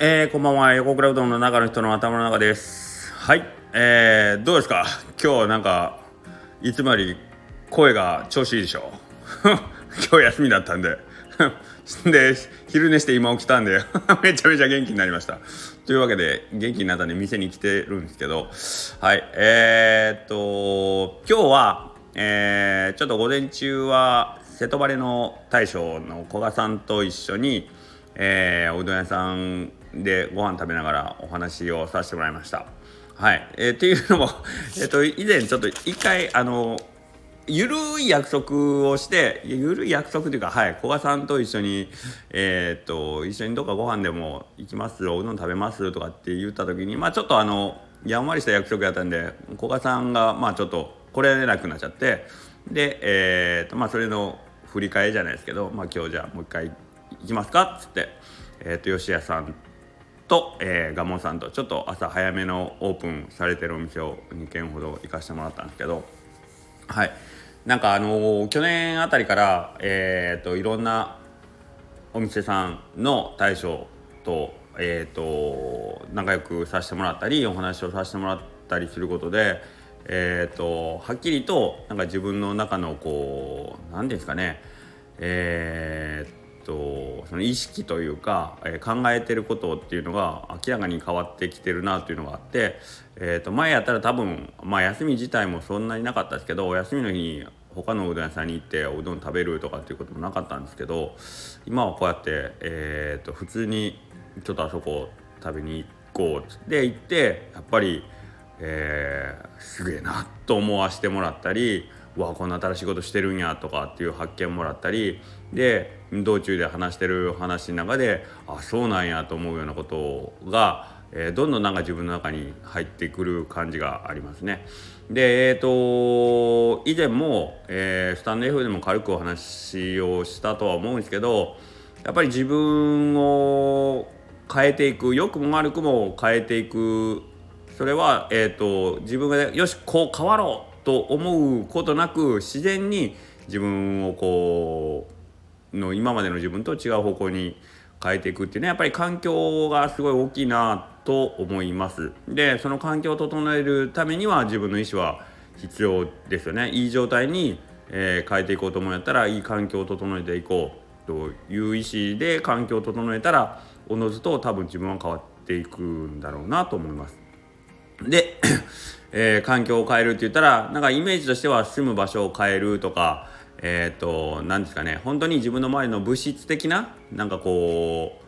えー、こんばんは。横倉うどんの中の人の頭の中です。はい。えー、どうですか？今日なんかいつもより声が調子いいでしょ？今日休みだったんで。で昼寝して今起きたんで めちゃめちゃ元気になりました。というわけで元気になったんで店に来てるんですけど。はい。えー、っと今日はえー、ちょっと午前中は瀬戸晴れの大将の古賀さんと一緒に、えー、おうどん屋さんでご飯食べながらお話をさせてもらいました。はい、えー、っていうのも、えーと、以前ちょっと一回あのゆるい約束をしてゆるい約束というかはい古賀さんと一緒に、えーと、一緒にどっかご飯でも行きますおうどん食べますとかって言った時にまあちょっとあのやんわりした約束やったんで古賀さんがまあちょっと来られなくなっちゃってで、えーとまあ、それの振り替えじゃないですけど、まあ、今日じゃあもう一回行きますかっつって、えーと、吉谷さんと、えー、ガモさんとちょっと朝早めのオープンされてるお店を2軒ほど行かしてもらったんですけどはい。なんかあのー、去年あたりから、えーと、いろんなお店さんの大将と,、えーと仲良くさせてもらったりお話をさせてもらったりすることでえーと、はっきりとなんか自分の中のこう何ですかねえー、っとその意識というか、えー、考えてることっていうのが明らかに変わってきてるなというのがあって、えー、と前やったら多分、まあ、休み自体もそんなになかったですけどお休みの日に他のうどん屋さんに行っておうどん食べるとかっていうこともなかったんですけど今はこうやって、えー、と普通にちょっとあそこ食べに行こうって行ってやっぱり。えー、すげえなと思わせてもらったりわこんな新しいことしてるんやとかっていう発見もらったりで道中で話してる話の中であそうなんやと思うようなことが、えー、どんどんなんか自分の中に入ってくる感じがありますね。でえっ、ー、と以前も、えー、スタンド F でも軽くお話をしたとは思うんですけどやっぱり自分を変えていく良くも悪くも変えていくそれは、えーと、自分が、ね、よしこう変わろうと思うことなく自然に自分をこうの今までの自分と違う方向に変えていくっていうねやっぱり環境がすごい大きいなと思います。でその環境を整えるためには自分の意思は必要ですよね。いい状態に、えー、変えていこうと思うんやったらいい環境を整えていこうという意思で環境を整えたらおのずと多分自分は変わっていくんだろうなと思います。で、えー、環境を変えるって言ったらなんかイメージとしては住む場所を変えるとかえっ、ー、と何ですかね本当に自分の周りの物質的ななんかこ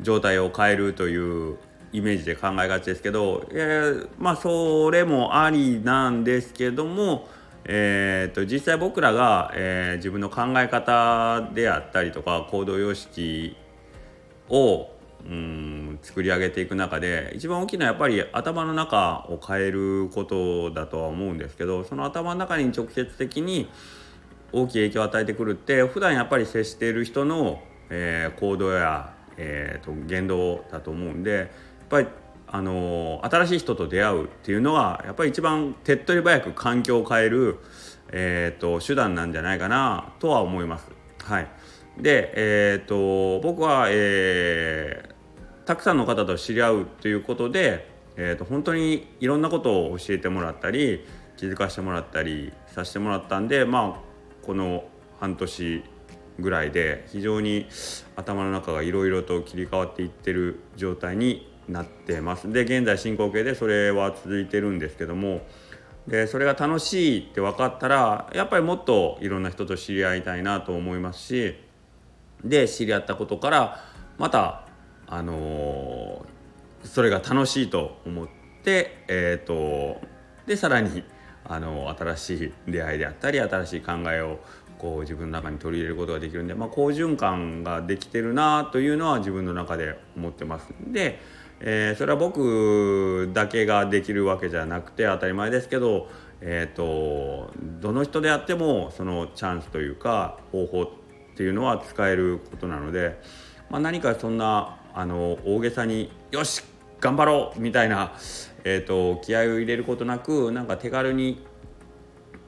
う状態を変えるというイメージで考えがちですけど、えー、まあそれもありなんですけども、えーと、実際僕らが、えー、自分の考え方であったりとか行動様式をうん作り上げていく中で一番大きなやっぱり頭の中を変えることだとは思うんですけどその頭の中に直接的に大きい影響を与えてくるって普段やっぱり接している人の、えー、行動や、えーと、言動だと思うんでやっぱりあのー、新しい人と出会うっていうのはやっぱり一番手っ取り早く環境を変える、えーと手段なんじゃないかなとは思います。はい、で、えーと、僕は、えー、たくさんの方と知り合うということで、えーと、本当にいろんなことを教えてもらったり気づかせてもらったりさせてもらったんでまあこの半年ぐらいで非常に頭の中がいろいろと切り替わっていってる状態になってます。で現在進行形でそれは続いてるんですけどもでそれが楽しいって分かったらやっぱりもっといろんな人と知り合いたいなと思いますしで知り合ったことからまたあのー、それが楽しいと思ってえっ、ー、とでさらにあの新しい出会いであったり新しい考えをこう自分の中に取り入れることができるんで、まあ、好循環ができてるなというのは自分の中で思ってますんで、えー、それは僕だけができるわけじゃなくて当たり前ですけど、えーと、どの人であってもそのチャンスというか方法っていうのは使えることなので、まあ、何かそんなあの大げさに「よし頑張ろう!」みたいな、えーと、気合を入れることなくなんか手軽に、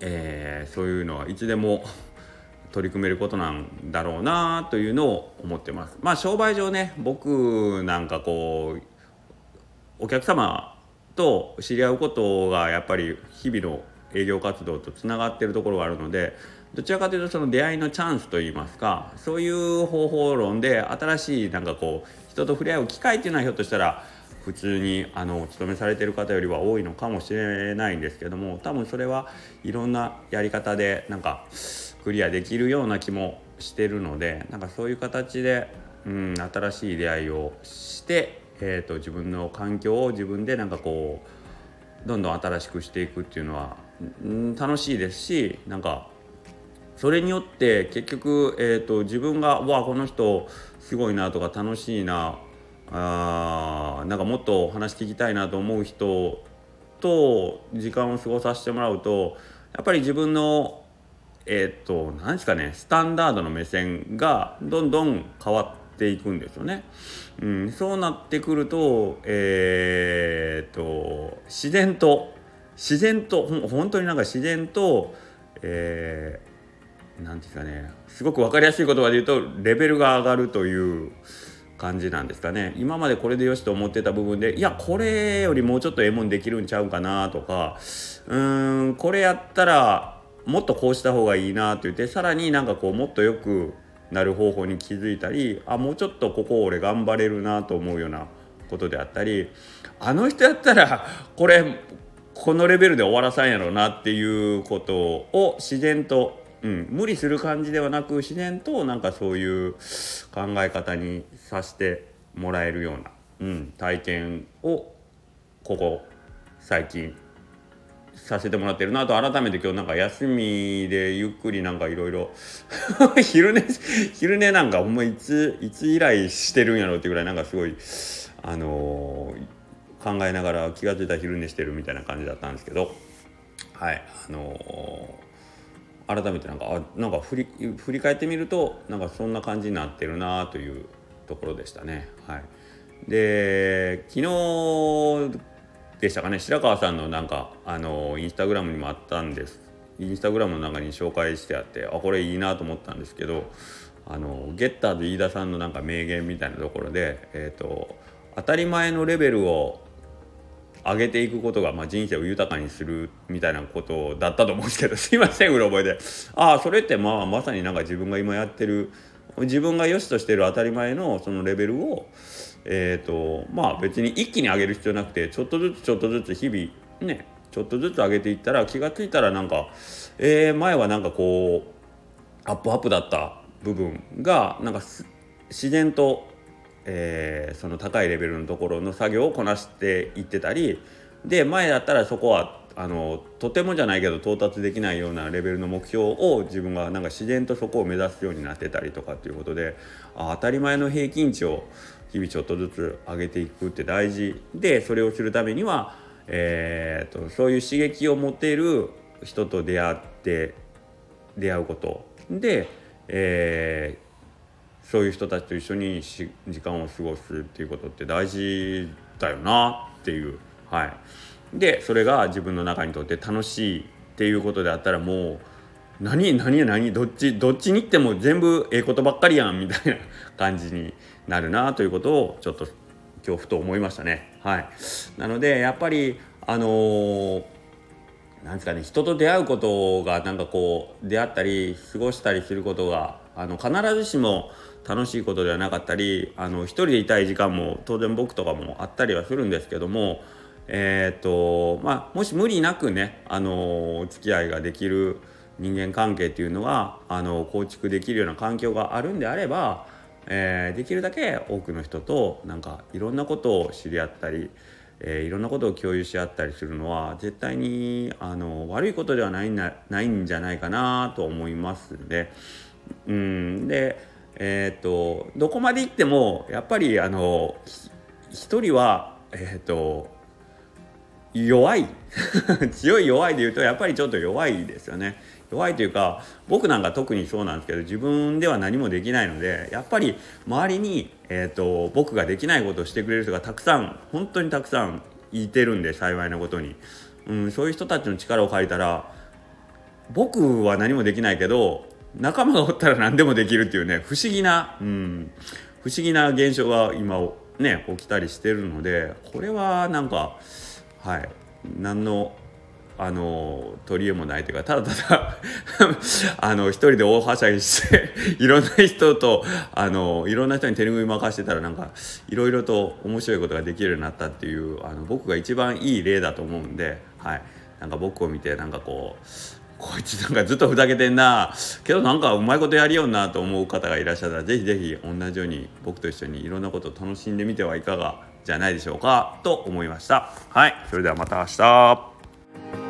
えー、そういうのはいつでも取り組めることなんだろうなというのを思ってます。まあ商売上ね僕なんかこうお客様と知り合うことがやっぱり日々の営業活動とつながってるところがあるのでどちらかというとその出会いのチャンスといいますかそういう方法論で新しいなんかこう人と触れ合う機会っていうのはひょっとしたら普通にあのお勤めされてる方よりは多いのかもしれないんですけども多分それはいろんなやり方でなんかクリアできるような気もしてるのでなんかそういう形で、うん、新しい出会いをして、えーと、自分の環境を自分でなんかこうどんどん新しくしていくっていうのは、うん、楽しいですしなんかそれによって結局、えーと、自分が「わこの人すごいな」とか「楽しいな」あなんかもっと話聞きたいなと思う人と時間を過ごさせてもらうとやっぱり自分のえっ、と何ですかねスタンダードの目線がどんどん変わっていくんですよね。うん、そうなってくるとえっ、と自然と自然と本当になんか自然とえー何ですかねすごく分かりやすい言葉で言うとレベルが上がるという感じなんですかね。今までこれでよしと思ってた部分でいやこれよりもうちょっとええもんできるんちゃうかなとかうーんこれやったらもっとこうした方がいいなと言ってさらになんかこうもっとよくなる方法に気づいたりあもうちょっとここ俺頑張れるなと思うようなことであったりあの人やったらこれこのレベルで終わらさんやろうなっていうことを自然とうん、無理する感じではなく自然となんかそういう考え方にさせてもらえるような、うん、体験をここ最近させてもらってるなと改めて今日なんか休みでゆっくりなんかいろいろ。昼 寝昼寝なんかほんまいついつ以来してるんやろうってぐらいなんかすごいあのー、考えながら気が付いたら昼寝してるみたいな感じだったんですけどはいあのー改めてなんかあなんか振り振り返ってみるとなんかそんな感じになってるなというところでしたね。はい、で昨日でしたかね。白川さんのなんかあのインスタグラムにもあったんです。インスタグラムの中に紹介してあってあこれいいなと思ったんですけどあのゲッターズ飯田さんのなんか名言みたいなところで、えーと当たり前のレベルを上げていくことが、まあ、人生を豊かにするみたいなことだったと思うんですけど すいませんうろ覚えで。ああそれってまあまさになんか自分が今やってる自分が良しとしてる当たり前のそのレベルをえっ、ー、とまあ別に一気に上げる必要なくてちょっとずつちょっとずつ日々ねちょっとずつ上げていったら気が付いたらなんか、えー、前はなんかこうアップアップだった部分がなんか自然とえー、その高いレベルのところの作業をこなしていってたりで前だったらそこはあのとてもじゃないけど到達できないようなレベルの目標を自分がなんか自然とそこを目指すようになってたりとかっていうことであ当たり前の平均値を日々ちょっとずつ上げていくって大事。でそれをするためには、えーと、そういう刺激を持ている人と出会って出会うこと。で、えそういう人たちと一緒に時間を過ごすっていうことって大事だよなっていう。はい、でそれが自分の中にとって楽しいっていうことであったらもう何何何どっちどっちに行っても全部ええことばっかりやんみたいな感じになるなということをちょっと今日ふと思いましたね。はい、なのでやっぱりあのーなんですかね人と出会うことがなんかこう出会ったり過ごしたりすることがあの必ずしも楽しいことではなかったりあの一人でいたい時間も当然僕とかもあったりはするんですけどもえーとまあ、もし無理なくねあのお付き合いができる人間関係っていうのはあの構築できるような環境があるんであれば、えー、できるだけ多くの人となんかいろんなことを知り合ったり、えー、いろんなことを共有し合ったりするのは絶対にあの悪いことではないなないんじゃないかなと思いますので。うんでえー、とどこまで行ってもやっぱりあの一人はえー、と弱い。強い弱いで言うとやっぱりちょっと弱いですよね。弱いというか僕なんか特にそうなんですけど自分では何もできないのでやっぱり周りに、えーと、僕ができないことをしてくれる人がたくさん本当にたくさんいてるんで幸いなことに、うん、そういう人たちの力を借りたら僕は何もできないけど仲間がおったら何でもできるっていうね不思議な、うん、不思議な現象が今ね起きたりしてるのでこれはなんかはい。何のあの取り柄もないというかただただ あの一人で大はしゃぎして いろんな人とあのいろんな人に手拭い任してたらなんかいろいろと面白いことができるようになったっていうあの僕が一番いい例だと思うんで、はい、なんか僕を見てなんかこうこいつなんかずっとふざけてんな。けどなんかうまいことやりよんなと思う方がいらっしゃったらぜひぜひ同じように僕と一緒にいろんなことを楽しんでみてはいかがじゃないでしょうか。と思いました。はい。それではまた明日。